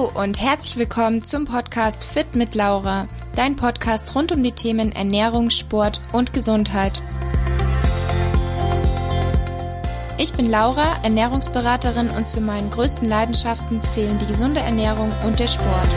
Hallo und herzlich willkommen zum Podcast Fit mit Laura, dein Podcast rund um die Themen Ernährung, Sport und Gesundheit. Ich bin Laura, Ernährungsberaterin und zu meinen größten Leidenschaften zählen die gesunde Ernährung und der Sport.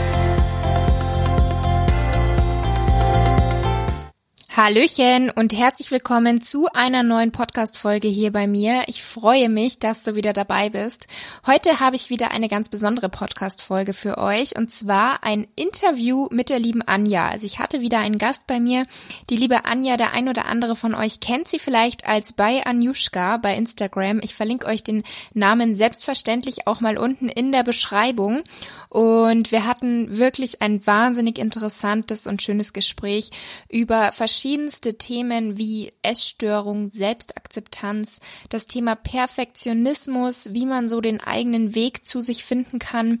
Hallöchen und herzlich willkommen zu einer neuen Podcast-Folge hier bei mir. Ich freue mich, dass du wieder dabei bist. Heute habe ich wieder eine ganz besondere Podcast-Folge für euch und zwar ein Interview mit der lieben Anja. Also ich hatte wieder einen Gast bei mir. Die liebe Anja, der ein oder andere von euch kennt sie vielleicht als bei Anjushka bei Instagram. Ich verlinke euch den Namen selbstverständlich auch mal unten in der Beschreibung. Und wir hatten wirklich ein wahnsinnig interessantes und schönes Gespräch über verschiedenste Themen wie Essstörung, Selbstakzeptanz, das Thema Perfektionismus, wie man so den eigenen Weg zu sich finden kann,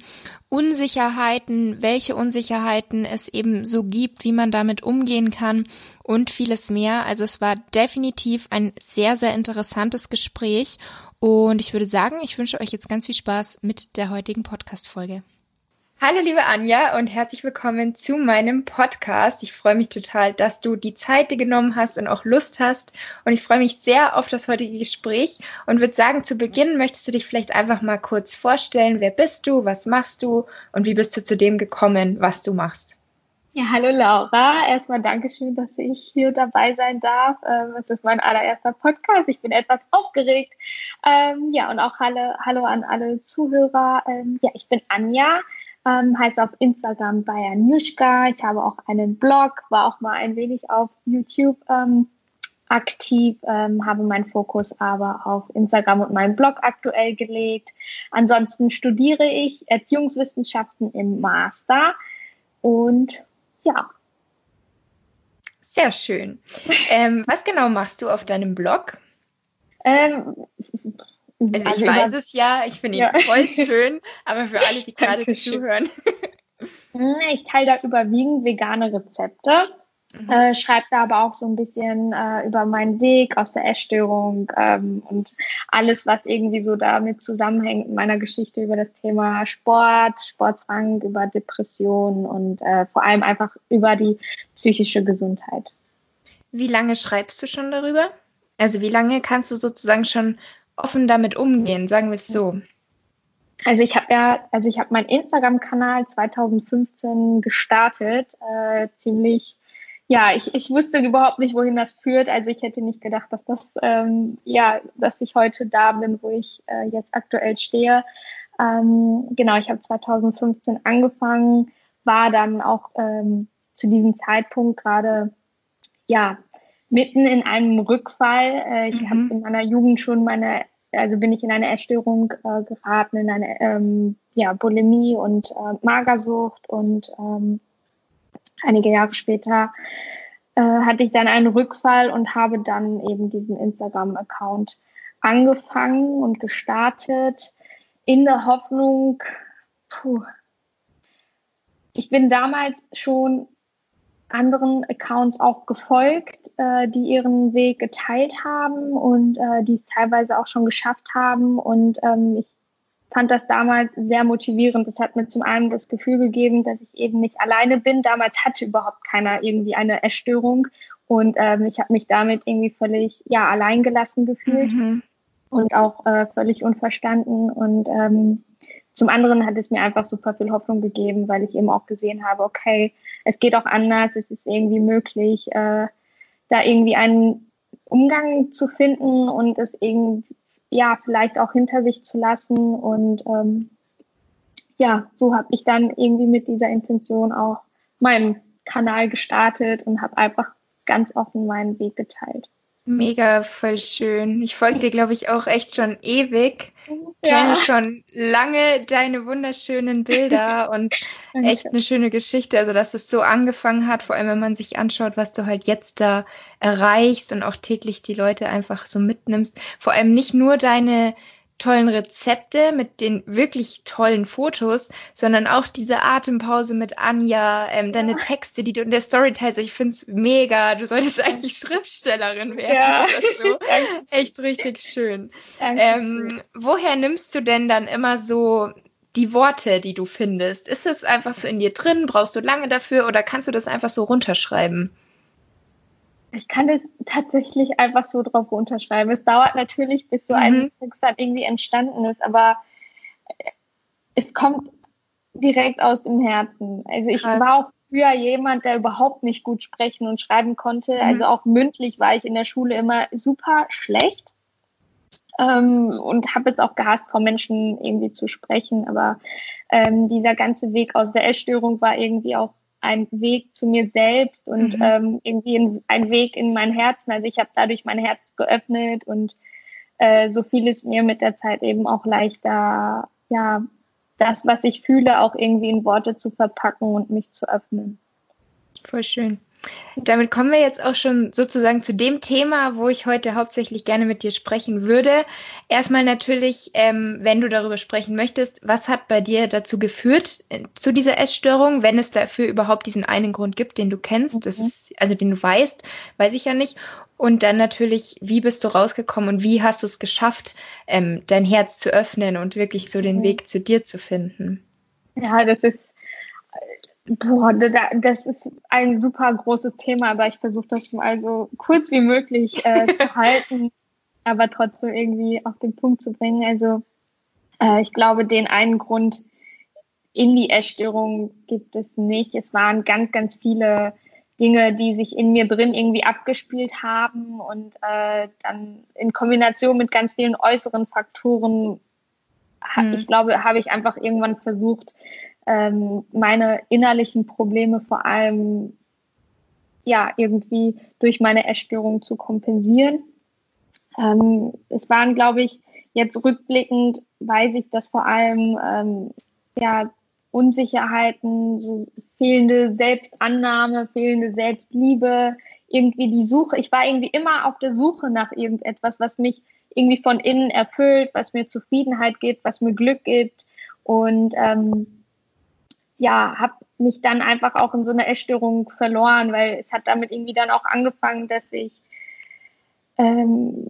Unsicherheiten, welche Unsicherheiten es eben so gibt, wie man damit umgehen kann und vieles mehr. Also es war definitiv ein sehr, sehr interessantes Gespräch und ich würde sagen, ich wünsche euch jetzt ganz viel Spaß mit der heutigen Podcast-Folge. Hallo liebe Anja und herzlich willkommen zu meinem Podcast. Ich freue mich total, dass du die Zeit genommen hast und auch Lust hast. Und ich freue mich sehr auf das heutige Gespräch und würde sagen, zu Beginn möchtest du dich vielleicht einfach mal kurz vorstellen. Wer bist du? Was machst du? Und wie bist du zu dem gekommen, was du machst? Ja, hallo Laura. Erstmal Dankeschön, dass ich hier dabei sein darf. Ähm, es ist mein allererster Podcast. Ich bin etwas aufgeregt. Ähm, ja, und auch hallo, hallo an alle Zuhörer. Ähm, ja, ich bin Anja ähm, heißt auf Instagram Bayanushka. Ich habe auch einen Blog, war auch mal ein wenig auf YouTube ähm, aktiv, ähm, habe meinen Fokus aber auf Instagram und meinen Blog aktuell gelegt. Ansonsten studiere ich Erziehungswissenschaften im Master und ja. Sehr schön. Ähm, was genau machst du auf deinem Blog? Also, also ich weiß es ja, ich finde ihn ja. voll schön, aber für alle, die gerade zuhören. Ich teile da überwiegend vegane Rezepte, mhm. äh, schreibe da aber auch so ein bisschen äh, über meinen Weg aus der Essstörung ähm, und alles, was irgendwie so damit zusammenhängt in meiner Geschichte über das Thema Sport, Sportzwang, über Depressionen und äh, vor allem einfach über die psychische Gesundheit. Wie lange schreibst du schon darüber? Also wie lange kannst du sozusagen schon offen damit umgehen, sagen wir es so? Also ich habe ja, also ich habe meinen Instagram-Kanal 2015 gestartet, äh, ziemlich, ja, ich, ich wusste überhaupt nicht, wohin das führt. Also ich hätte nicht gedacht, dass das, ähm, ja, dass ich heute da bin, wo ich äh, jetzt aktuell stehe. Ähm, genau, ich habe 2015 angefangen, war dann auch ähm, zu diesem Zeitpunkt gerade, ja, mitten in einem Rückfall. Äh, ich mhm. habe in meiner Jugend schon meine, also bin ich in eine Essstörung äh, geraten, in eine ähm, ja, Bulimie und äh, Magersucht und ähm, einige Jahre später äh, hatte ich dann einen Rückfall und habe dann eben diesen Instagram-Account angefangen und gestartet in der Hoffnung, puh, ich bin damals schon anderen Accounts auch gefolgt, äh, die ihren Weg geteilt haben und äh, die es teilweise auch schon geschafft haben. Und ähm, ich fand das damals sehr motivierend. Das hat mir zum einen das Gefühl gegeben, dass ich eben nicht alleine bin. Damals hatte überhaupt keiner irgendwie eine Erstörung und ähm, ich habe mich damit irgendwie völlig ja alleingelassen gefühlt mhm. und auch äh, völlig unverstanden und ähm, zum anderen hat es mir einfach super viel Hoffnung gegeben, weil ich eben auch gesehen habe, okay, es geht auch anders, es ist irgendwie möglich, äh, da irgendwie einen Umgang zu finden und es irgendwie, ja, vielleicht auch hinter sich zu lassen. Und ähm, ja, so habe ich dann irgendwie mit dieser Intention auch meinen Kanal gestartet und habe einfach ganz offen meinen Weg geteilt. Mega, voll schön. Ich folge dir, glaube ich, auch echt schon ewig. Ja. Kenne schon lange deine wunderschönen Bilder und echt eine schöne Geschichte. Also, dass es so angefangen hat, vor allem wenn man sich anschaut, was du halt jetzt da erreichst und auch täglich die Leute einfach so mitnimmst. Vor allem nicht nur deine tollen Rezepte, mit den wirklich tollen Fotos, sondern auch diese Atempause mit Anja, ähm, deine ja. Texte, die du in der Story teilst. Ich find's mega. Du solltest eigentlich Schriftstellerin werden. Ja. So. Echt richtig schön. Ähm, woher nimmst du denn dann immer so die Worte, die du findest? Ist es einfach so in dir drin? Brauchst du lange dafür oder kannst du das einfach so runterschreiben? Ich kann das tatsächlich einfach so drauf runterschreiben. Es dauert natürlich, bis so ein mhm. Text dann irgendwie entstanden ist, aber es kommt direkt aus dem Herzen. Also ich Krass. war auch früher jemand, der überhaupt nicht gut sprechen und schreiben konnte. Mhm. Also auch mündlich war ich in der Schule immer super schlecht. Ähm, und habe jetzt auch gehasst, vor Menschen irgendwie zu sprechen. Aber ähm, dieser ganze Weg aus der Essstörung war irgendwie auch ein Weg zu mir selbst und mhm. ähm, irgendwie ein Weg in mein Herzen. Also ich habe dadurch mein Herz geöffnet und äh, so fiel es mir mit der Zeit eben auch leichter, ja, das, was ich fühle, auch irgendwie in Worte zu verpacken und mich zu öffnen. Voll schön. Damit kommen wir jetzt auch schon sozusagen zu dem Thema, wo ich heute hauptsächlich gerne mit dir sprechen würde. Erstmal natürlich, ähm, wenn du darüber sprechen möchtest, was hat bei dir dazu geführt äh, zu dieser Essstörung, wenn es dafür überhaupt diesen einen Grund gibt, den du kennst, das mhm. ist, also den du weißt, weiß ich ja nicht. Und dann natürlich, wie bist du rausgekommen und wie hast du es geschafft, ähm, dein Herz zu öffnen und wirklich so den mhm. Weg zu dir zu finden? Ja, das ist Boah, das ist ein super großes Thema, aber ich versuche das mal so kurz wie möglich äh, zu halten, aber trotzdem irgendwie auf den Punkt zu bringen. Also äh, ich glaube, den einen Grund in die Essstörung gibt es nicht. Es waren ganz, ganz viele Dinge, die sich in mir drin irgendwie abgespielt haben und äh, dann in Kombination mit ganz vielen äußeren Faktoren, hm. ich glaube, habe ich einfach irgendwann versucht, ähm, meine innerlichen Probleme vor allem ja irgendwie durch meine Essstörung zu kompensieren. Ähm, es waren, glaube ich, jetzt rückblickend weiß ich, dass vor allem ähm, ja Unsicherheiten, so fehlende Selbstannahme, fehlende Selbstliebe, irgendwie die Suche. Ich war irgendwie immer auf der Suche nach irgendetwas, was mich irgendwie von innen erfüllt, was mir Zufriedenheit gibt, was mir Glück gibt. Und ähm, ja, habe mich dann einfach auch in so einer Essstörung verloren, weil es hat damit irgendwie dann auch angefangen, dass ich ähm,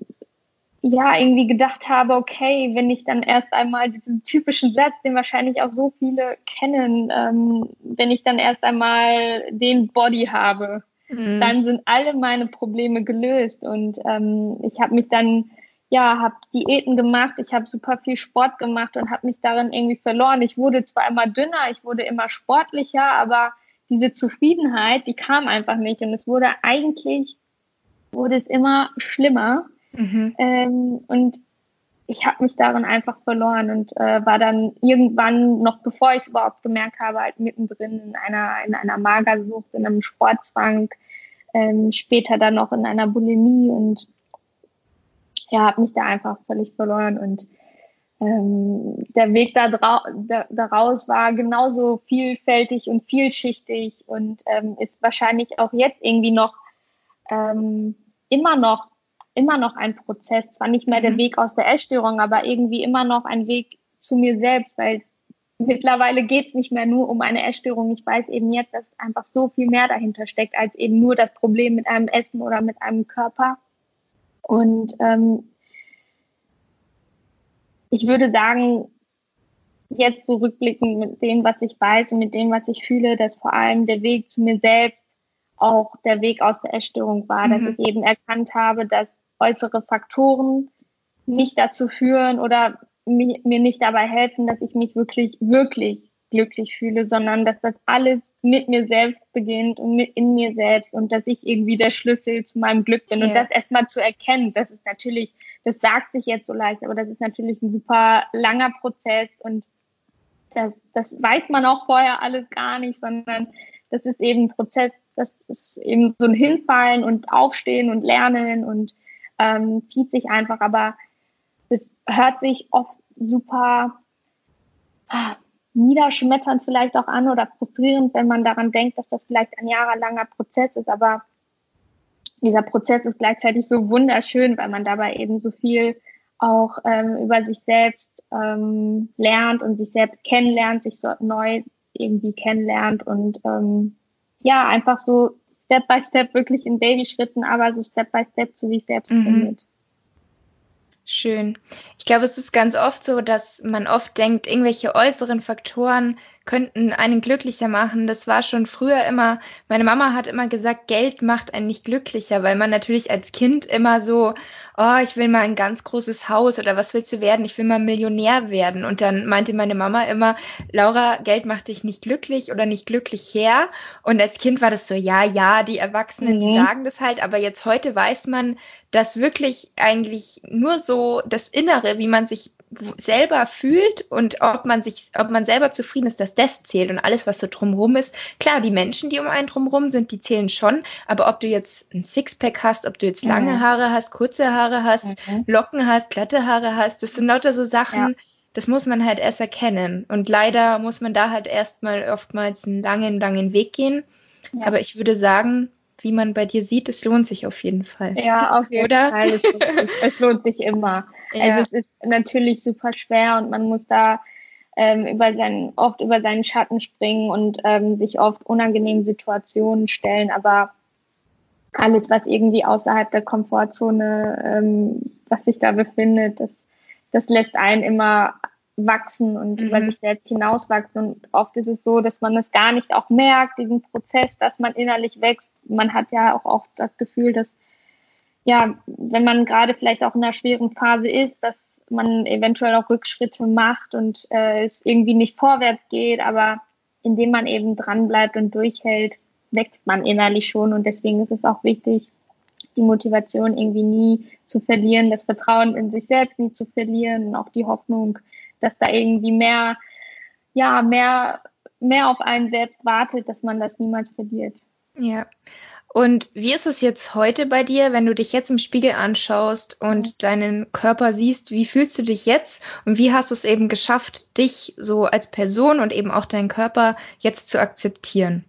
ja irgendwie gedacht habe, okay, wenn ich dann erst einmal diesen typischen Satz, den wahrscheinlich auch so viele kennen, ähm, wenn ich dann erst einmal den Body habe, mhm. dann sind alle meine Probleme gelöst und ähm, ich habe mich dann ja, habe Diäten gemacht, ich habe super viel Sport gemacht und habe mich darin irgendwie verloren. Ich wurde zwar immer dünner, ich wurde immer sportlicher, aber diese Zufriedenheit, die kam einfach nicht und es wurde eigentlich, wurde es immer schlimmer mhm. ähm, und ich habe mich darin einfach verloren und äh, war dann irgendwann, noch bevor ich es überhaupt gemerkt habe, halt mittendrin in einer, in einer Magersucht, in einem Sportzwang, ähm, später dann noch in einer Bulimie und ja, habe mich da einfach völlig verloren und ähm, der Weg da da, daraus war genauso vielfältig und vielschichtig und ähm, ist wahrscheinlich auch jetzt irgendwie noch ähm, immer noch immer noch ein Prozess, zwar nicht mehr der mhm. Weg aus der Essstörung, aber irgendwie immer noch ein Weg zu mir selbst, weil mittlerweile geht es nicht mehr nur um eine Essstörung. Ich weiß eben jetzt, dass einfach so viel mehr dahinter steckt, als eben nur das Problem mit einem Essen oder mit einem Körper. Und ähm, ich würde sagen, jetzt zurückblickend mit dem, was ich weiß und mit dem, was ich fühle, dass vor allem der Weg zu mir selbst auch der Weg aus der Essstörung war, mhm. dass ich eben erkannt habe, dass äußere Faktoren nicht dazu führen oder mir nicht dabei helfen, dass ich mich wirklich, wirklich glücklich fühle, sondern dass das alles mit mir selbst beginnt und mit in mir selbst und dass ich irgendwie der Schlüssel zu meinem Glück bin. Yeah. Und das erstmal zu erkennen, das ist natürlich, das sagt sich jetzt so leicht, aber das ist natürlich ein super langer Prozess und das, das weiß man auch vorher alles gar nicht, sondern das ist eben ein Prozess, das ist eben so ein Hinfallen und Aufstehen und Lernen und ähm, zieht sich einfach, aber es hört sich oft super niederschmetternd vielleicht auch an oder frustrierend, wenn man daran denkt, dass das vielleicht ein jahrelanger Prozess ist. Aber dieser Prozess ist gleichzeitig so wunderschön, weil man dabei eben so viel auch ähm, über sich selbst ähm, lernt und sich selbst kennenlernt, sich so neu irgendwie kennenlernt und ähm, ja, einfach so Step by Step wirklich in Babyschritten, aber so Step by Step zu sich selbst mhm. findet. Schön. Ich glaube, es ist ganz oft so, dass man oft denkt, irgendwelche äußeren Faktoren könnten einen glücklicher machen. Das war schon früher immer, meine Mama hat immer gesagt, Geld macht einen nicht glücklicher, weil man natürlich als Kind immer so, oh, ich will mal ein ganz großes Haus oder was willst du werden? Ich will mal Millionär werden. Und dann meinte meine Mama immer, Laura, Geld macht dich nicht glücklich oder nicht glücklich her. Und als Kind war das so, ja, ja, die Erwachsenen, mhm. die sagen das halt, aber jetzt heute weiß man, dass wirklich eigentlich nur so das Innere, wie man sich selber fühlt und ob man sich, ob man selber zufrieden ist, dass das zählt und alles, was so drumherum ist. Klar, die Menschen, die um einen drumherum sind, die zählen schon, aber ob du jetzt ein Sixpack hast, ob du jetzt lange. Haare hast, kurze Haare hast, mhm. Locken hast, glatte Haare hast, das sind lauter so Sachen, ja. das muss man halt erst erkennen. Und leider muss man da halt erstmal oftmals einen langen, langen Weg gehen. Ja. Aber ich würde sagen, wie man bei dir sieht, es lohnt sich auf jeden Fall. Ja, auf jeden Oder? Fall. Es, es, lohnt sich immer. Ja. Also es ist natürlich super schwer und man muss da ähm, über seinen, oft über seinen Schatten springen und ähm, sich oft unangenehmen Situationen stellen, aber alles, was irgendwie außerhalb der Komfortzone, ähm, was sich da befindet, das, das lässt einen immer wachsen und mhm. über sich selbst hinauswachsen. Und oft ist es so, dass man es gar nicht auch merkt, diesen Prozess, dass man innerlich wächst. Man hat ja auch oft das Gefühl, dass, ja, wenn man gerade vielleicht auch in einer schweren Phase ist, dass man eventuell auch Rückschritte macht und äh, es irgendwie nicht vorwärts geht, aber indem man eben dranbleibt und durchhält, wächst man innerlich schon und deswegen ist es auch wichtig, die Motivation irgendwie nie zu verlieren, das Vertrauen in sich selbst nie zu verlieren und auch die Hoffnung, dass da irgendwie mehr, ja, mehr, mehr auf einen selbst wartet, dass man das niemals verliert. Ja. Und wie ist es jetzt heute bei dir, wenn du dich jetzt im Spiegel anschaust und mhm. deinen Körper siehst? Wie fühlst du dich jetzt und wie hast du es eben geschafft, dich so als Person und eben auch deinen Körper jetzt zu akzeptieren?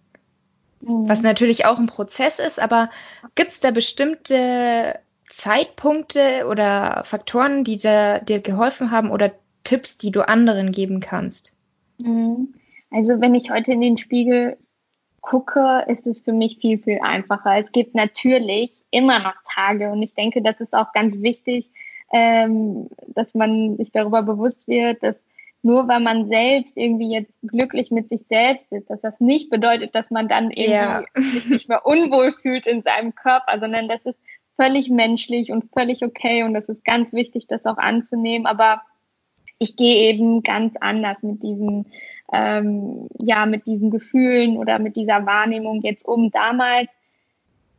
Mhm. Was natürlich auch ein Prozess ist, aber gibt es da bestimmte Zeitpunkte oder Faktoren, die da, dir geholfen haben oder Tipps, die du anderen geben kannst? Mhm. Also wenn ich heute in den Spiegel gucke, ist es für mich viel, viel einfacher. Es gibt natürlich immer noch Tage und ich denke, das ist auch ganz wichtig, ähm, dass man sich darüber bewusst wird, dass nur weil man selbst irgendwie jetzt glücklich mit sich selbst ist, dass das nicht bedeutet, dass man dann irgendwie ja. sich nicht mehr unwohl fühlt in seinem Körper, sondern das ist völlig menschlich und völlig okay und das ist ganz wichtig, das auch anzunehmen. Aber ich gehe eben ganz anders mit diesen, ähm, ja, mit diesen Gefühlen oder mit dieser Wahrnehmung jetzt um. Damals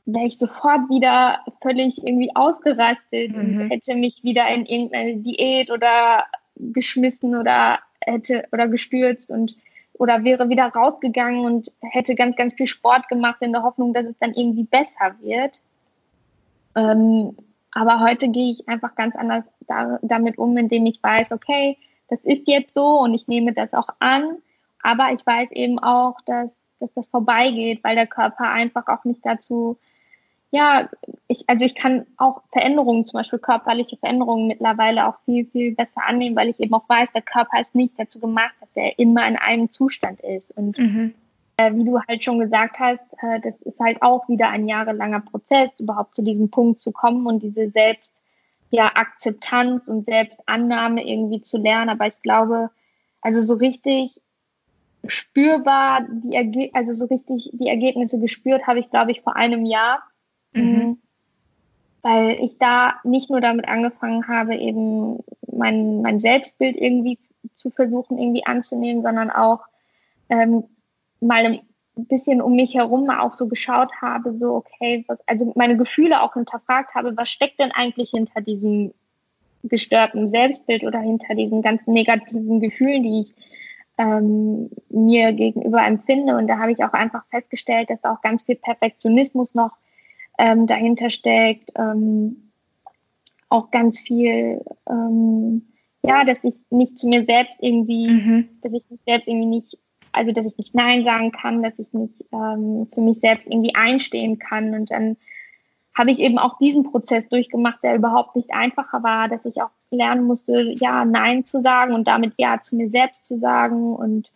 wäre ich sofort wieder völlig irgendwie ausgerastet mhm. und hätte mich wieder in irgendeine Diät oder geschmissen oder hätte oder gestürzt und oder wäre wieder rausgegangen und hätte ganz, ganz viel Sport gemacht in der Hoffnung, dass es dann irgendwie besser wird. Ähm, aber heute gehe ich einfach ganz anders da, damit um, indem ich weiß, okay, das ist jetzt so und ich nehme das auch an. Aber ich weiß eben auch, dass, dass das vorbeigeht, weil der Körper einfach auch nicht dazu, ja, ich, also ich kann auch Veränderungen, zum Beispiel körperliche Veränderungen mittlerweile auch viel, viel besser annehmen, weil ich eben auch weiß, der Körper ist nicht dazu gemacht, dass er immer in einem Zustand ist. Und mhm. Äh, wie du halt schon gesagt hast, äh, das ist halt auch wieder ein jahrelanger Prozess, überhaupt zu diesem Punkt zu kommen und diese Selbst, ja, Akzeptanz und Selbstannahme irgendwie zu lernen. Aber ich glaube, also so richtig spürbar, die Erge also so richtig die Ergebnisse gespürt habe ich, glaube ich, vor einem Jahr. Mhm. mhm. Weil ich da nicht nur damit angefangen habe, eben mein, mein Selbstbild irgendwie zu versuchen, irgendwie anzunehmen, sondern auch ähm, mal ein bisschen um mich herum auch so geschaut habe, so, okay, was, also meine Gefühle auch hinterfragt habe, was steckt denn eigentlich hinter diesem gestörten Selbstbild oder hinter diesen ganzen negativen Gefühlen, die ich ähm, mir gegenüber empfinde. Und da habe ich auch einfach festgestellt, dass da auch ganz viel Perfektionismus noch ähm, dahinter steckt, ähm, auch ganz viel, ähm, ja, dass ich nicht zu mir selbst irgendwie, mhm. dass ich mich selbst irgendwie nicht also dass ich nicht Nein sagen kann, dass ich nicht ähm, für mich selbst irgendwie einstehen kann. Und dann habe ich eben auch diesen Prozess durchgemacht, der überhaupt nicht einfacher war, dass ich auch lernen musste, ja, Nein zu sagen und damit Ja zu mir selbst zu sagen und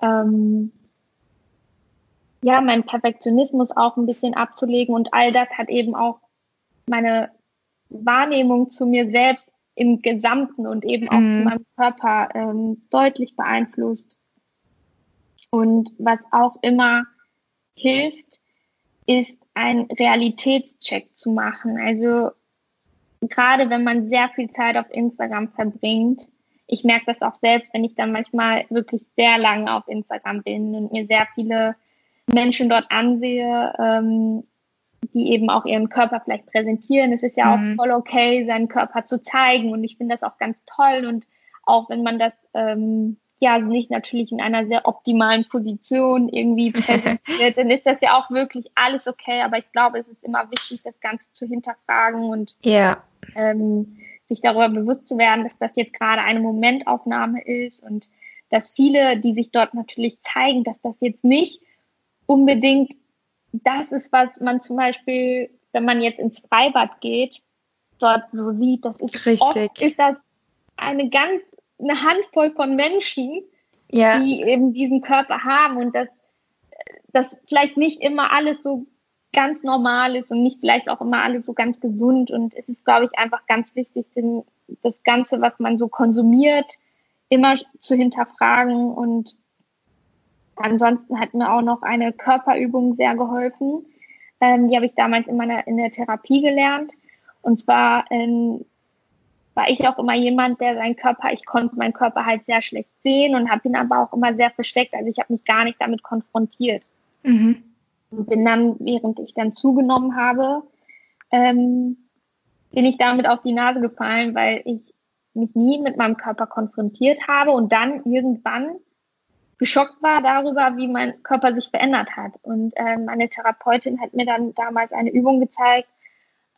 ähm, ja, meinen Perfektionismus auch ein bisschen abzulegen und all das hat eben auch meine Wahrnehmung zu mir selbst im Gesamten und eben auch mhm. zu meinem Körper ähm, deutlich beeinflusst. Und was auch immer hilft, ist ein Realitätscheck zu machen. Also gerade wenn man sehr viel Zeit auf Instagram verbringt, ich merke das auch selbst, wenn ich dann manchmal wirklich sehr lange auf Instagram bin und mir sehr viele Menschen dort ansehe, ähm, die eben auch ihren Körper vielleicht präsentieren. Es ist ja mhm. auch voll okay, seinen Körper zu zeigen und ich finde das auch ganz toll und auch wenn man das ähm, ja nicht natürlich in einer sehr optimalen Position irgendwie präsentiert, dann ist das ja auch wirklich alles okay. Aber ich glaube, es ist immer wichtig, das Ganze zu hinterfragen und ja. ähm, sich darüber bewusst zu werden, dass das jetzt gerade eine Momentaufnahme ist und dass viele, die sich dort natürlich zeigen, dass das jetzt nicht unbedingt das ist, was man zum Beispiel, wenn man jetzt ins Freibad geht, dort so sieht. Das ist Richtig. oft ist das eine ganz eine Handvoll von Menschen, ja. die eben diesen Körper haben und dass das vielleicht nicht immer alles so ganz normal ist und nicht vielleicht auch immer alles so ganz gesund. Und es ist, glaube ich, einfach ganz wichtig, denn das Ganze, was man so konsumiert, immer zu hinterfragen und Ansonsten hat mir auch noch eine Körperübung sehr geholfen. Ähm, die habe ich damals in meiner in der Therapie gelernt. Und zwar ähm, war ich auch immer jemand, der seinen Körper, ich konnte meinen Körper halt sehr schlecht sehen und habe ihn aber auch immer sehr versteckt. Also ich habe mich gar nicht damit konfrontiert. Mhm. Und bin dann, während ich dann zugenommen habe, ähm, bin ich damit auf die Nase gefallen, weil ich mich nie mit meinem Körper konfrontiert habe und dann irgendwann geschockt war darüber, wie mein Körper sich verändert hat. Und ähm, meine Therapeutin hat mir dann damals eine Übung gezeigt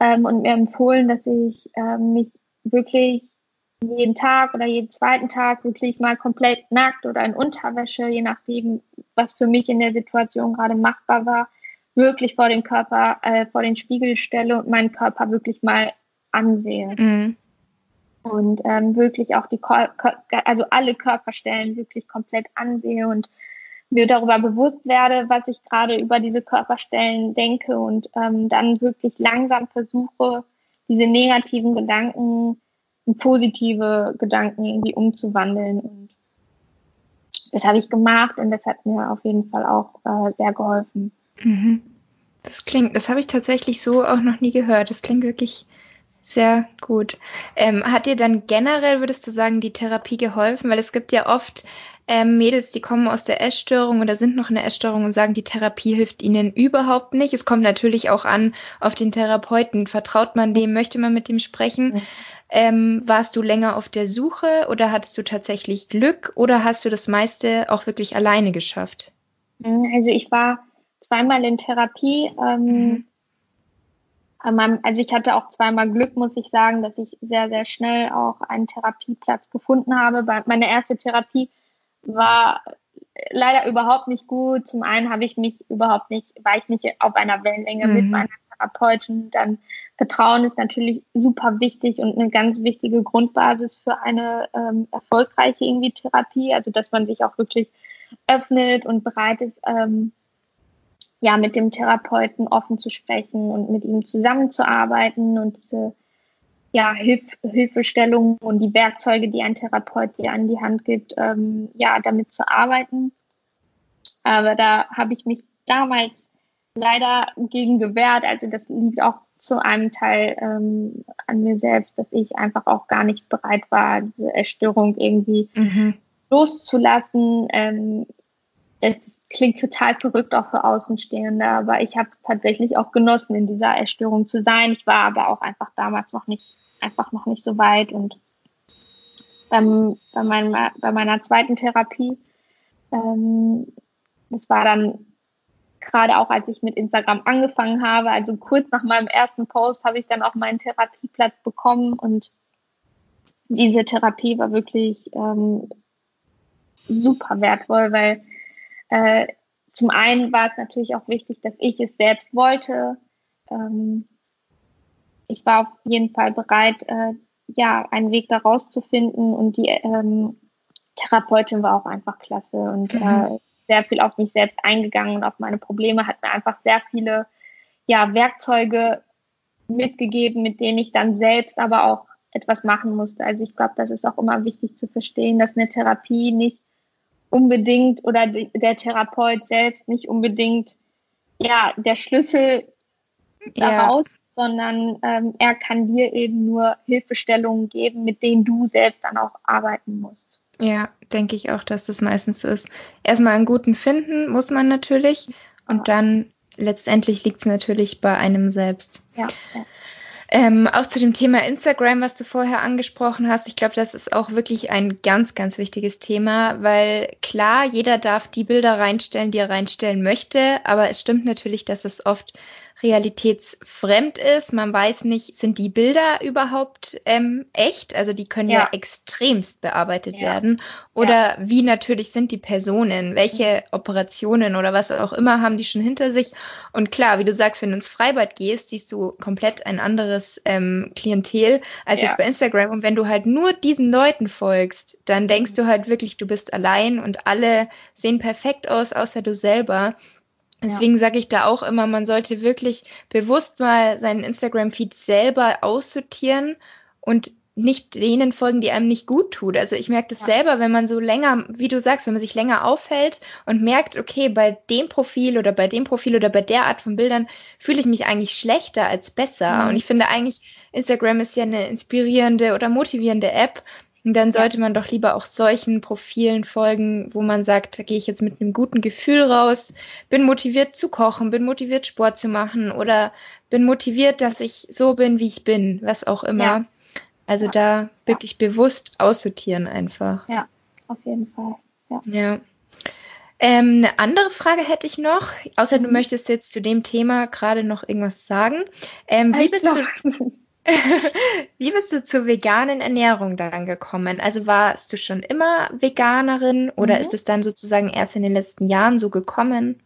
ähm, und mir empfohlen, dass ich ähm, mich wirklich jeden Tag oder jeden zweiten Tag wirklich mal komplett nackt oder in Unterwäsche, je nachdem, was für mich in der Situation gerade machbar war, wirklich vor den Körper, äh, vor den Spiegel stelle und meinen Körper wirklich mal ansehe. Mhm und ähm, wirklich auch die, also alle Körperstellen wirklich komplett ansehe und mir darüber bewusst werde, was ich gerade über diese Körperstellen denke und ähm, dann wirklich langsam versuche, diese negativen Gedanken in positive Gedanken irgendwie umzuwandeln. Und das habe ich gemacht und das hat mir auf jeden Fall auch äh, sehr geholfen. Mhm. Das klingt, das habe ich tatsächlich so auch noch nie gehört. Das klingt wirklich sehr gut. Ähm, hat dir dann generell, würdest du sagen, die Therapie geholfen? Weil es gibt ja oft ähm, Mädels, die kommen aus der Essstörung oder sind noch in der Essstörung und sagen, die Therapie hilft ihnen überhaupt nicht. Es kommt natürlich auch an auf den Therapeuten. Vertraut man dem? Möchte man mit dem sprechen? Mhm. Ähm, warst du länger auf der Suche oder hattest du tatsächlich Glück oder hast du das meiste auch wirklich alleine geschafft? Also ich war zweimal in Therapie. Ähm, mhm also ich hatte auch zweimal Glück, muss ich sagen, dass ich sehr, sehr schnell auch einen Therapieplatz gefunden habe. Meine erste Therapie war leider überhaupt nicht gut. Zum einen habe ich mich überhaupt nicht, war ich nicht auf einer Wellenlänge mhm. mit meiner Therapeutin. Dann Vertrauen ist natürlich super wichtig und eine ganz wichtige Grundbasis für eine ähm, erfolgreiche irgendwie Therapie. Also dass man sich auch wirklich öffnet und bereit ist, ähm, ja, mit dem Therapeuten offen zu sprechen und mit ihm zusammenzuarbeiten und diese ja, Hilf Hilfestellungen und die Werkzeuge, die ein Therapeut dir an die Hand gibt, ähm, ja, damit zu arbeiten. Aber da habe ich mich damals leider gegen gewehrt. Also das liegt auch zu einem Teil ähm, an mir selbst, dass ich einfach auch gar nicht bereit war, diese Erstörung irgendwie mhm. loszulassen. Ähm, es klingt total verrückt auch für Außenstehende, aber ich habe es tatsächlich auch genossen, in dieser Erstörung zu sein. Ich war aber auch einfach damals noch nicht, einfach noch nicht so weit und beim, bei, meinem, bei meiner zweiten Therapie, ähm, das war dann gerade auch, als ich mit Instagram angefangen habe, also kurz nach meinem ersten Post habe ich dann auch meinen Therapieplatz bekommen und diese Therapie war wirklich ähm, super wertvoll, weil äh, zum einen war es natürlich auch wichtig, dass ich es selbst wollte. Ähm, ich war auf jeden Fall bereit, äh, ja, einen Weg daraus zu finden und die ähm, Therapeutin war auch einfach klasse und mhm. äh, sehr viel auf mich selbst eingegangen und auf meine Probleme, hat mir einfach sehr viele ja, Werkzeuge mitgegeben, mit denen ich dann selbst aber auch etwas machen musste. Also ich glaube, das ist auch immer wichtig zu verstehen, dass eine Therapie nicht unbedingt oder der Therapeut selbst nicht unbedingt ja der Schlüssel daraus. Sondern ähm, er kann dir eben nur Hilfestellungen geben, mit denen du selbst dann auch arbeiten musst. Ja, denke ich auch, dass das meistens so ist. Erstmal einen guten finden muss man natürlich und dann letztendlich liegt es natürlich bei einem selbst. Ja. ja. Ähm, auch zu dem Thema Instagram, was du vorher angesprochen hast. Ich glaube, das ist auch wirklich ein ganz, ganz wichtiges Thema, weil klar, jeder darf die Bilder reinstellen, die er reinstellen möchte, aber es stimmt natürlich, dass es oft realitätsfremd ist. Man weiß nicht, sind die Bilder überhaupt ähm, echt? Also die können ja, ja extremst bearbeitet ja. werden. Oder ja. wie natürlich sind die Personen? Welche Operationen oder was auch immer haben die schon hinter sich? Und klar, wie du sagst, wenn du ins Freibad gehst, siehst du komplett ein anderes ähm, Klientel als jetzt bei Instagram. Und wenn du halt nur diesen Leuten folgst, dann denkst du halt wirklich, du bist allein und alle sehen perfekt aus, außer du selber. Deswegen ja. sage ich da auch immer, man sollte wirklich bewusst mal seinen Instagram-Feed selber aussortieren und nicht denen folgen, die einem nicht gut tut. Also ich merke das ja. selber, wenn man so länger, wie du sagst, wenn man sich länger aufhält und merkt, okay, bei dem Profil oder bei dem Profil oder bei der Art von Bildern fühle ich mich eigentlich schlechter als besser. Mhm. Und ich finde eigentlich, Instagram ist ja eine inspirierende oder motivierende App. Und dann sollte man doch lieber auch solchen Profilen folgen, wo man sagt, da gehe ich jetzt mit einem guten Gefühl raus, bin motiviert zu kochen, bin motiviert Sport zu machen oder bin motiviert, dass ich so bin, wie ich bin, was auch immer. Ja. Also ja. da wirklich ja. bewusst aussortieren einfach. Ja, auf jeden Fall. Ja. Ähm, eine andere Frage hätte ich noch, außer du mhm. möchtest jetzt zu dem Thema gerade noch irgendwas sagen. Ähm, wie bist du Wie bist du zur veganen Ernährung dann gekommen? Also warst du schon immer Veganerin oder mhm. ist es dann sozusagen erst in den letzten Jahren so gekommen?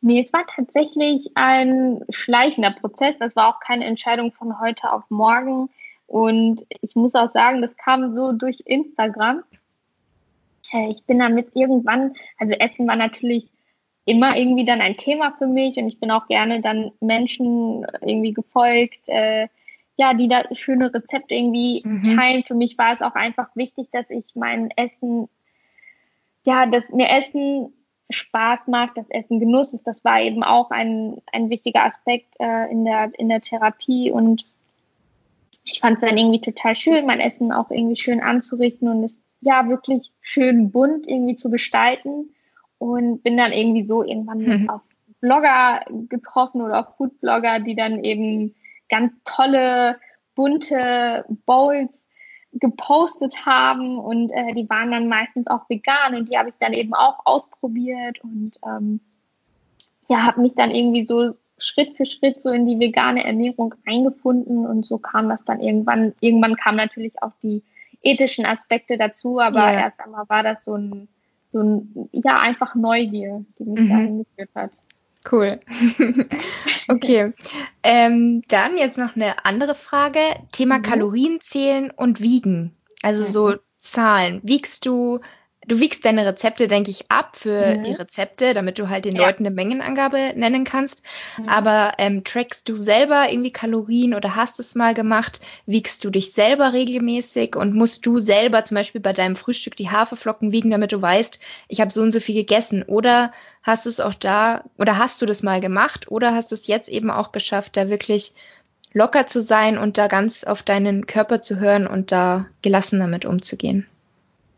Nee, es war tatsächlich ein schleichender Prozess. Das war auch keine Entscheidung von heute auf morgen. Und ich muss auch sagen, das kam so durch Instagram. Äh, ich bin damit irgendwann, also Essen war natürlich immer irgendwie dann ein Thema für mich und ich bin auch gerne dann Menschen irgendwie gefolgt, äh, ja, die da schöne Rezepte irgendwie mhm. teilen. Für mich war es auch einfach wichtig, dass ich mein Essen, ja, dass mir Essen Spaß macht, dass Essen Genuss ist. Das war eben auch ein, ein wichtiger Aspekt äh, in, der, in der Therapie und ich fand es dann irgendwie total schön, mein Essen auch irgendwie schön anzurichten und es ja wirklich schön bunt irgendwie zu gestalten und bin dann irgendwie so irgendwann mhm. auf Blogger getroffen oder auf Foodblogger, die dann eben ganz tolle, bunte Bowls gepostet haben und äh, die waren dann meistens auch vegan und die habe ich dann eben auch ausprobiert und ähm, ja, habe mich dann irgendwie so Schritt für Schritt so in die vegane Ernährung eingefunden und so kam das dann irgendwann. Irgendwann kamen natürlich auch die ethischen Aspekte dazu, aber yeah. erst einmal war das so ein, so ein, ja, einfach Neugier, die mich mhm. da hingeführt hat. Cool. okay. Ähm, dann jetzt noch eine andere Frage. Thema mhm. Kalorien zählen und wiegen. Also mhm. so Zahlen. Wiegst du du wiegst deine Rezepte, denke ich, ab für mhm. die Rezepte, damit du halt den ja. Leuten eine Mengenangabe nennen kannst. Mhm. Aber ähm, trackst du selber irgendwie Kalorien oder hast es mal gemacht? Wiegst du dich selber regelmäßig und musst du selber zum Beispiel bei deinem Frühstück die Haferflocken wiegen, damit du weißt, ich habe so und so viel gegessen? Oder hast du es auch da oder hast du das mal gemacht oder hast du es jetzt eben auch geschafft, da wirklich locker zu sein und da ganz auf deinen Körper zu hören und da gelassen damit umzugehen?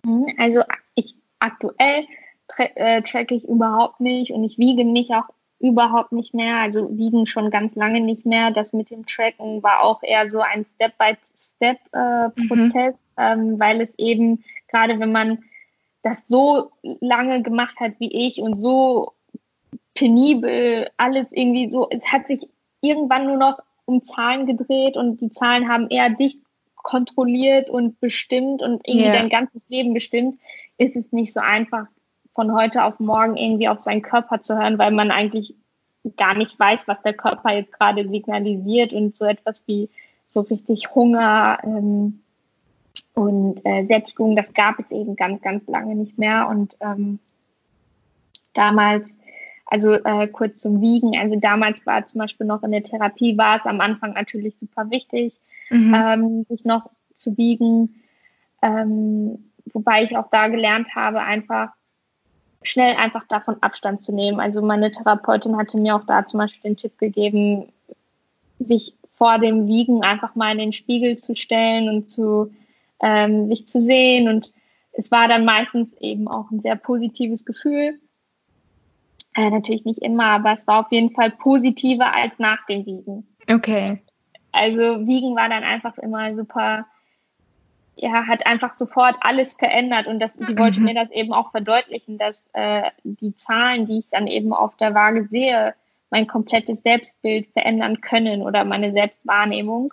Mhm, also ich aktuell tra äh, tracke ich überhaupt nicht und ich wiege mich auch überhaupt nicht mehr, also wiegen schon ganz lange nicht mehr. Das mit dem Tracken war auch eher so ein Step-by-Step-Prozess, äh, mhm. ähm, weil es eben, gerade wenn man das so lange gemacht hat wie ich und so penibel, alles irgendwie so, es hat sich irgendwann nur noch um Zahlen gedreht und die Zahlen haben eher dich kontrolliert und bestimmt und irgendwie yeah. dein ganzes Leben bestimmt, ist es nicht so einfach, von heute auf morgen irgendwie auf seinen Körper zu hören, weil man eigentlich gar nicht weiß, was der Körper jetzt gerade signalisiert und so etwas wie so richtig Hunger ähm, und äh, Sättigung, das gab es eben ganz, ganz lange nicht mehr. Und ähm, damals, also äh, kurz zum Wiegen, also damals war zum Beispiel noch in der Therapie, war es am Anfang natürlich super wichtig, mhm. ähm, sich noch zu wiegen. Ähm, wobei ich auch da gelernt habe, einfach schnell einfach davon Abstand zu nehmen. Also meine Therapeutin hatte mir auch da zum Beispiel den Tipp gegeben, sich vor dem Wiegen einfach mal in den Spiegel zu stellen und zu ähm, sich zu sehen. Und es war dann meistens eben auch ein sehr positives Gefühl. Äh, natürlich nicht immer, aber es war auf jeden Fall positiver als nach dem Wiegen. Okay. Also Wiegen war dann einfach immer super ja, hat einfach sofort alles verändert und das, sie wollte mhm. mir das eben auch verdeutlichen, dass äh, die Zahlen, die ich dann eben auf der Waage sehe, mein komplettes Selbstbild verändern können oder meine Selbstwahrnehmung.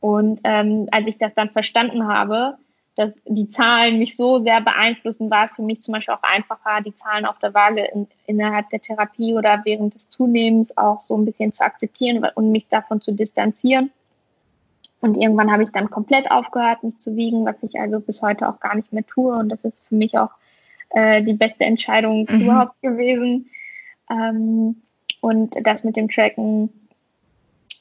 Und ähm, als ich das dann verstanden habe, dass die Zahlen mich so sehr beeinflussen, war es für mich zum Beispiel auch einfacher, die Zahlen auf der Waage in, innerhalb der Therapie oder während des Zunehmens auch so ein bisschen zu akzeptieren und mich davon zu distanzieren. Und irgendwann habe ich dann komplett aufgehört, mich zu wiegen, was ich also bis heute auch gar nicht mehr tue. Und das ist für mich auch äh, die beste Entscheidung mhm. überhaupt gewesen. Ähm, und das mit dem Tracken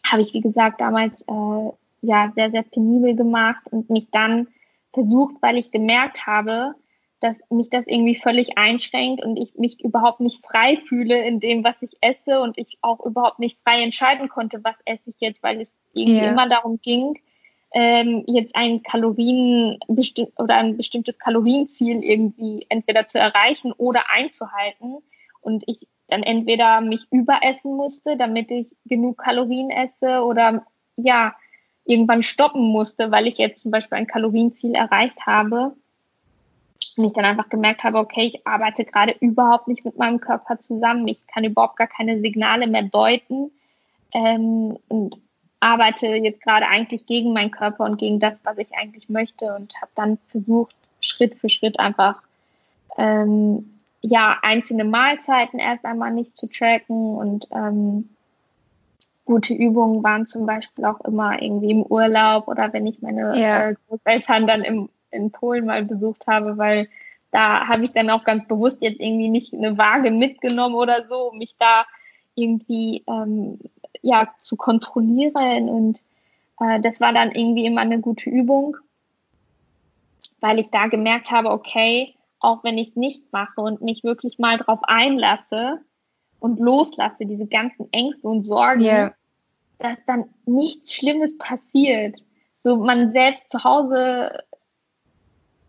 habe ich, wie gesagt, damals äh, ja sehr, sehr penibel gemacht und mich dann versucht, weil ich gemerkt habe, dass mich das irgendwie völlig einschränkt und ich mich überhaupt nicht frei fühle in dem, was ich esse und ich auch überhaupt nicht frei entscheiden konnte, was esse ich jetzt, weil es irgendwie yeah. immer darum ging, ähm, jetzt ein Kalorien oder ein bestimmtes Kalorienziel irgendwie entweder zu erreichen oder einzuhalten und ich dann entweder mich überessen musste, damit ich genug Kalorien esse oder ja, irgendwann stoppen musste, weil ich jetzt zum Beispiel ein Kalorienziel erreicht habe und ich dann einfach gemerkt habe, okay, ich arbeite gerade überhaupt nicht mit meinem Körper zusammen, ich kann überhaupt gar keine Signale mehr deuten ähm, und arbeite jetzt gerade eigentlich gegen meinen Körper und gegen das, was ich eigentlich möchte und habe dann versucht, Schritt für Schritt einfach ähm, ja einzelne Mahlzeiten erst einmal nicht zu tracken und ähm, gute Übungen waren zum Beispiel auch immer irgendwie im Urlaub oder wenn ich meine ja. äh, Großeltern dann im in Polen mal besucht habe, weil da habe ich dann auch ganz bewusst jetzt irgendwie nicht eine Waage mitgenommen oder so, um mich da irgendwie ähm, ja zu kontrollieren und äh, das war dann irgendwie immer eine gute Übung, weil ich da gemerkt habe, okay, auch wenn ich es nicht mache und mich wirklich mal drauf einlasse und loslasse, diese ganzen Ängste und Sorgen, yeah. dass dann nichts Schlimmes passiert. So man selbst zu Hause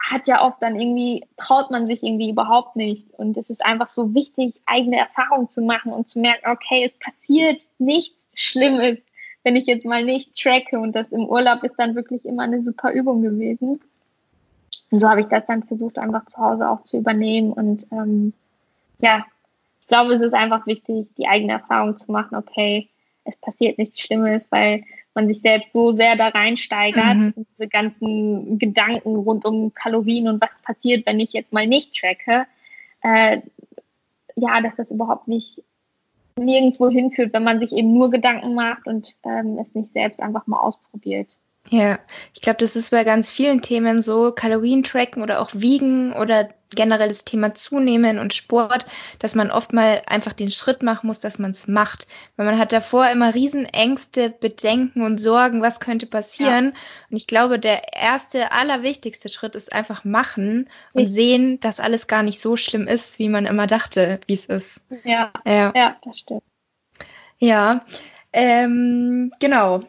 hat ja oft dann irgendwie, traut man sich irgendwie überhaupt nicht. Und es ist einfach so wichtig, eigene Erfahrungen zu machen und zu merken, okay, es passiert nichts Schlimmes, wenn ich jetzt mal nicht tracke. Und das im Urlaub ist dann wirklich immer eine super Übung gewesen. Und so habe ich das dann versucht, einfach zu Hause auch zu übernehmen. Und ähm, ja, ich glaube, es ist einfach wichtig, die eigene Erfahrung zu machen, okay, es passiert nichts Schlimmes, weil man sich selbst so sehr da reinsteigert, mhm. diese ganzen Gedanken rund um Kalorien und was passiert, wenn ich jetzt mal nicht tracke, äh, ja, dass das überhaupt nicht nirgendwo hinführt, wenn man sich eben nur Gedanken macht und ähm, es nicht selbst einfach mal ausprobiert. Ja, ich glaube, das ist bei ganz vielen Themen so, Kalorien tracken oder auch wiegen oder generell das Thema Zunehmen und Sport, dass man oft mal einfach den Schritt machen muss, dass man es macht. Weil man hat davor immer Riesenängste, Bedenken und Sorgen, was könnte passieren. Ja. Und ich glaube, der erste, allerwichtigste Schritt ist einfach machen und ich. sehen, dass alles gar nicht so schlimm ist, wie man immer dachte, wie es ist. Ja, ja, ja das stimmt. Ja, ähm, genau.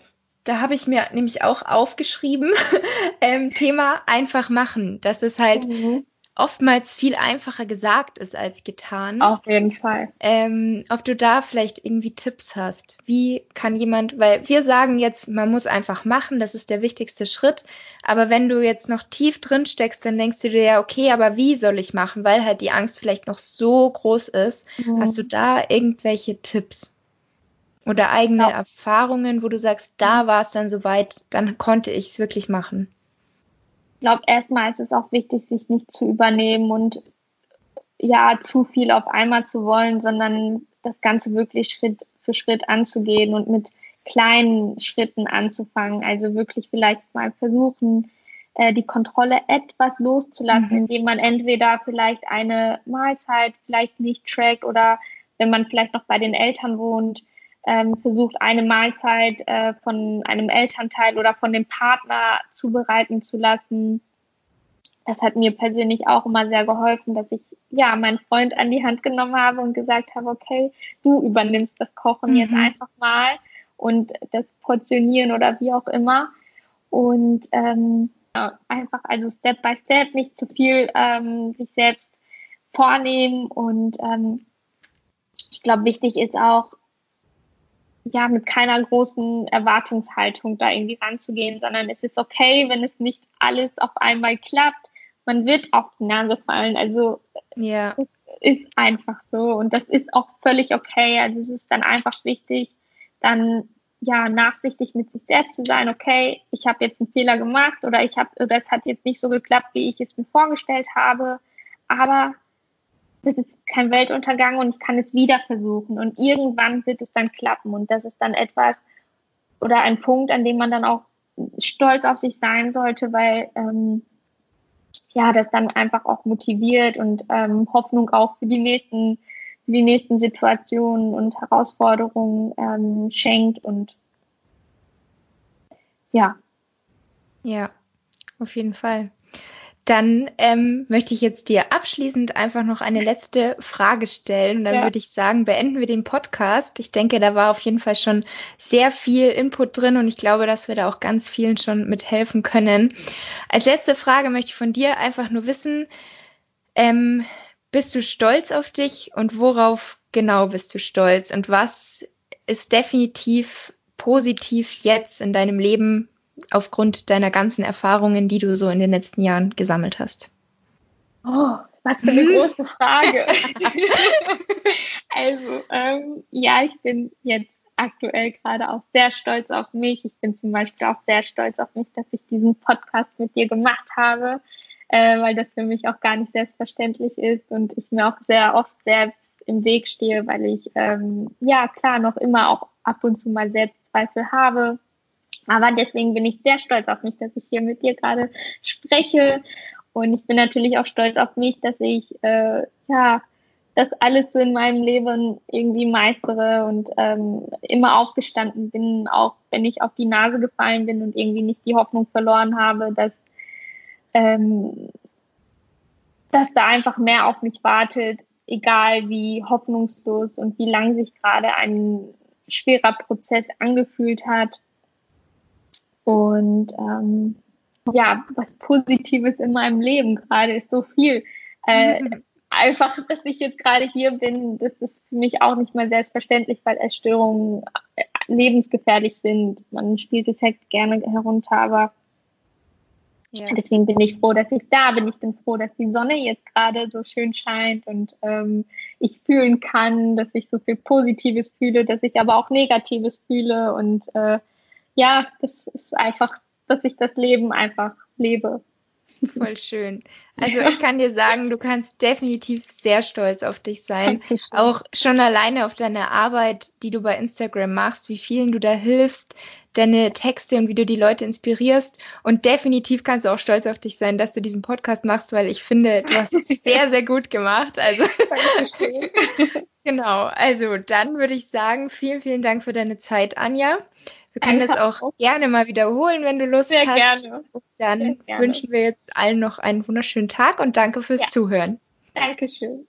Da habe ich mir nämlich auch aufgeschrieben, ähm, Thema einfach machen. Das ist halt mhm oftmals viel einfacher gesagt ist als getan. Auf jeden Fall. Ähm, ob du da vielleicht irgendwie Tipps hast. Wie kann jemand, weil wir sagen jetzt, man muss einfach machen, das ist der wichtigste Schritt. Aber wenn du jetzt noch tief drin steckst, dann denkst du dir ja, okay, aber wie soll ich machen, weil halt die Angst vielleicht noch so groß ist. Mhm. Hast du da irgendwelche Tipps? Oder eigene ja. Erfahrungen, wo du sagst, da war es dann soweit, dann konnte ich es wirklich machen glaube, erstmal ist es auch wichtig, sich nicht zu übernehmen und ja, zu viel auf einmal zu wollen, sondern das Ganze wirklich Schritt für Schritt anzugehen und mit kleinen Schritten anzufangen. Also wirklich vielleicht mal versuchen, äh, die Kontrolle etwas loszulassen, mhm. indem man entweder vielleicht eine Mahlzeit vielleicht nicht trackt oder wenn man vielleicht noch bei den Eltern wohnt, ähm, versucht, eine Mahlzeit äh, von einem Elternteil oder von dem Partner zubereiten zu lassen. Das hat mir persönlich auch immer sehr geholfen, dass ich ja meinen Freund an die Hand genommen habe und gesagt habe, okay, du übernimmst das Kochen mhm. jetzt einfach mal und das Portionieren oder wie auch immer. Und ähm, einfach also Step by Step nicht zu viel ähm, sich selbst vornehmen und ähm, ich glaube, wichtig ist auch, ja, mit keiner großen Erwartungshaltung da irgendwie ranzugehen, sondern es ist okay, wenn es nicht alles auf einmal klappt. Man wird auf die Nase fallen. Also ja. es ist einfach so und das ist auch völlig okay. Also es ist dann einfach wichtig, dann ja nachsichtig mit sich selbst zu sein. Okay, ich habe jetzt einen Fehler gemacht oder ich habe oder es hat jetzt nicht so geklappt, wie ich es mir vorgestellt habe, aber das ist kein Weltuntergang und ich kann es wieder versuchen und irgendwann wird es dann klappen und das ist dann etwas oder ein Punkt, an dem man dann auch stolz auf sich sein sollte, weil ähm, ja das dann einfach auch motiviert und ähm, Hoffnung auch für die nächsten für die nächsten Situationen und Herausforderungen ähm, schenkt und ja. Ja, auf jeden Fall. Dann ähm, möchte ich jetzt dir abschließend einfach noch eine letzte Frage stellen. Und dann ja. würde ich sagen, beenden wir den Podcast. Ich denke, da war auf jeden Fall schon sehr viel Input drin und ich glaube, dass wir da auch ganz vielen schon mithelfen können. Als letzte Frage möchte ich von dir einfach nur wissen, ähm, bist du stolz auf dich und worauf genau bist du stolz? Und was ist definitiv positiv jetzt in deinem Leben aufgrund deiner ganzen Erfahrungen, die du so in den letzten Jahren gesammelt hast? Oh, was für eine große Frage. also, ähm, ja, ich bin jetzt aktuell gerade auch sehr stolz auf mich. Ich bin zum Beispiel auch sehr stolz auf mich, dass ich diesen Podcast mit dir gemacht habe, äh, weil das für mich auch gar nicht selbstverständlich ist und ich mir auch sehr oft selbst im Weg stehe, weil ich, ähm, ja, klar, noch immer auch ab und zu mal Selbstzweifel habe aber deswegen bin ich sehr stolz auf mich, dass ich hier mit dir gerade spreche. Und ich bin natürlich auch stolz auf mich, dass ich äh, ja das alles so in meinem Leben irgendwie meistere und ähm, immer aufgestanden bin, auch wenn ich auf die Nase gefallen bin und irgendwie nicht die Hoffnung verloren habe, dass ähm, dass da einfach mehr auf mich wartet, egal wie hoffnungslos und wie lang sich gerade ein schwerer Prozess angefühlt hat. Und ähm, ja, was Positives in meinem Leben gerade ist so viel. Äh, mhm. Einfach, dass ich jetzt gerade hier bin, das ist für mich auch nicht mehr selbstverständlich, weil Essstörungen äh, lebensgefährlich sind. Man spielt es halt gerne herunter, aber ja. deswegen bin ich froh, dass ich da bin. Ich bin froh, dass die Sonne jetzt gerade so schön scheint und ähm, ich fühlen kann, dass ich so viel Positives fühle, dass ich aber auch Negatives fühle und äh, ja, das ist einfach, dass ich das Leben einfach lebe. Voll schön. Also ich kann dir sagen, du kannst definitiv sehr stolz auf dich sein. Auch schon alleine auf deine Arbeit, die du bei Instagram machst, wie vielen du da hilfst, deine Texte und wie du die Leute inspirierst. Und definitiv kannst du auch stolz auf dich sein, dass du diesen Podcast machst, weil ich finde, du hast es sehr, sehr gut gemacht. Also genau. Also dann würde ich sagen, vielen, vielen Dank für deine Zeit, Anja. Wir können Einfach das auch gerne mal wiederholen, wenn du Lust Sehr hast. Gerne. Dann Sehr gerne. wünschen wir jetzt allen noch einen wunderschönen Tag und danke fürs ja. Zuhören. Dankeschön.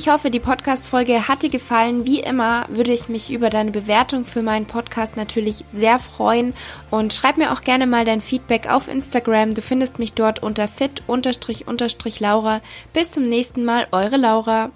Ich hoffe, die Podcast-Folge hat dir gefallen. Wie immer würde ich mich über deine Bewertung für meinen Podcast natürlich sehr freuen und schreib mir auch gerne mal dein Feedback auf Instagram. Du findest mich dort unter fit-laura. Bis zum nächsten Mal, eure Laura.